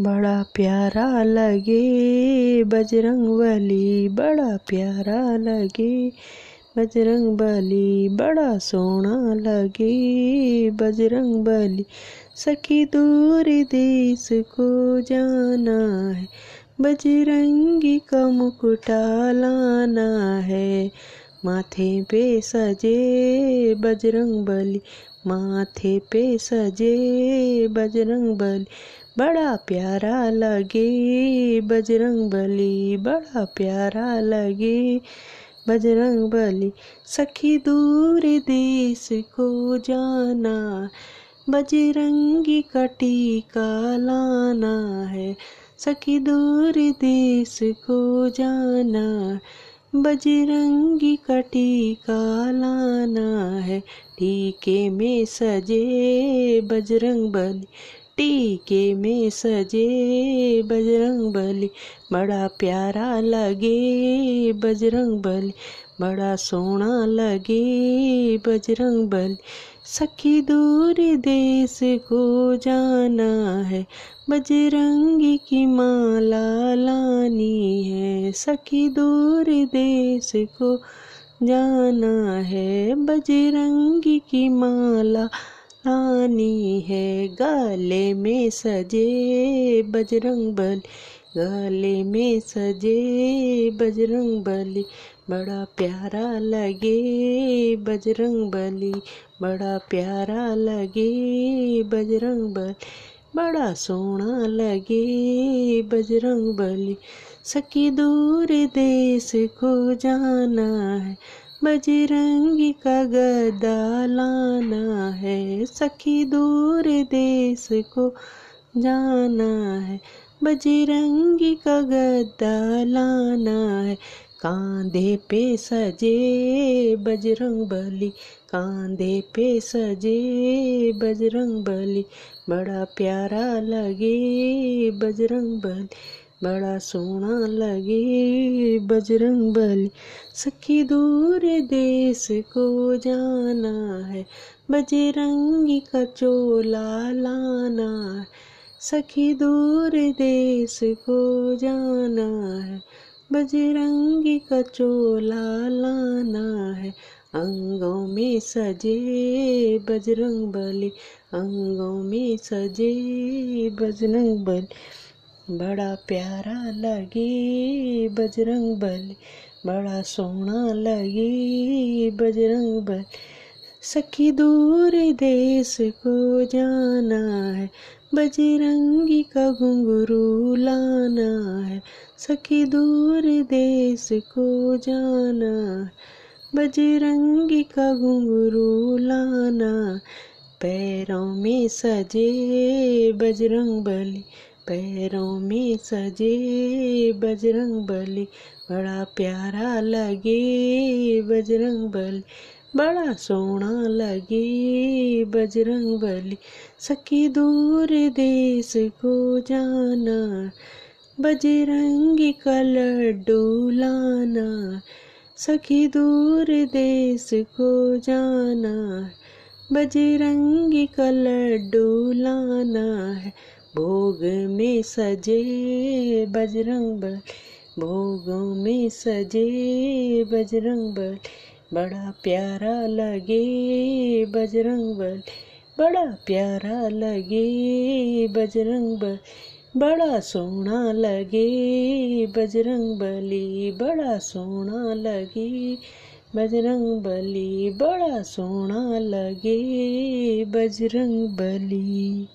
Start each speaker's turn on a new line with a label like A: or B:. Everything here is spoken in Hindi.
A: बड़ा प्यारा लगे। बजरंग बली बड़ा प्यारा लगे। बजरंग बली बड़ा सोना लगे। बजरंग बली सखी दूर देश को जाना है। बजरंगी का मुकुटा लाना है। माथे पे सजे बजरंग बली, माथे पे सजे बजरंग बली। बड़ा प्यारा लगे, बजरंग बली, बड़ा प्यारा लगे, बजरंग बली। सखी दूर देश को जाना, बजरंगी कटी का लाना है। सखी दूर देश को जाना, बजरंगी कटी का लाना है। टीके में सजे बजरंग बली। टीके में सजे बजरंग बली, बड़ा प्यारा लगे बजरंग बली, बड़ा सोना लगे बजरंग बली। सखी दूर देश को जाना है, बजरंगी की माला लानी है। सखी दूर देश को जाना है, बजरंगी की माला लानी है गले में सजे बजरंग बली, गले में सजे बजरंग बली, बड़ा प्यारा लगे बजरंग बली, बड़ा प्यारा लगे बजरंग बली, बड़ा सोना लगे बजरंग बली। सखी दूर देश को जाना है बजरंगी का गदा लाना है, सखी दूर देश को जाना है। बजरंगी का गदा लाना है, कांधे पे सजे बजरंग बली, कांधे पे सजे बजरंग बली, बड़ा प्यारा लगे बजरंग बली। बड़ा सोना लगे बजरंग बली सखी दूर देश को जाना है, बजरंगी का चोला लाना है। सखी दूर देश को जाना है, बजरंगी का चोला लाना है। अंगों में सजे बजरंग बली अंगों में सजे बजरंग बली बड़ा प्यारा लगे बजरंग बली, बड़ा सोना लगे बजरंग बली। सखी दूर देश को जाना है, बजरंगी का घुंघरू लाना है। सखी दूर देश को जाना बजरंगी का घुंघरू लाना पैरों में सजे बजरंग बली पैरों में सजे बजरंग बली, बड़ा प्यारा लगे बजरंग बली, बड़ा सोना लगे बजरंग बली। सखी दूर देश को जाना, बजरंगी का लड्डू सखी दूर देश को जाना, बजरंगी का लड्डू है। भोग में सजे बजरंग बल, भोगों में सजे बजरंग बल, बड़ा प्यारा लगे बजरंग बल, बड़ा प्यारा लगे बजरंग बल, बड़ा सोना लगे बजरंग बली, बड़ा सोना लगे बजरंग बली, बड़ा सोना लगे बजरंग बली।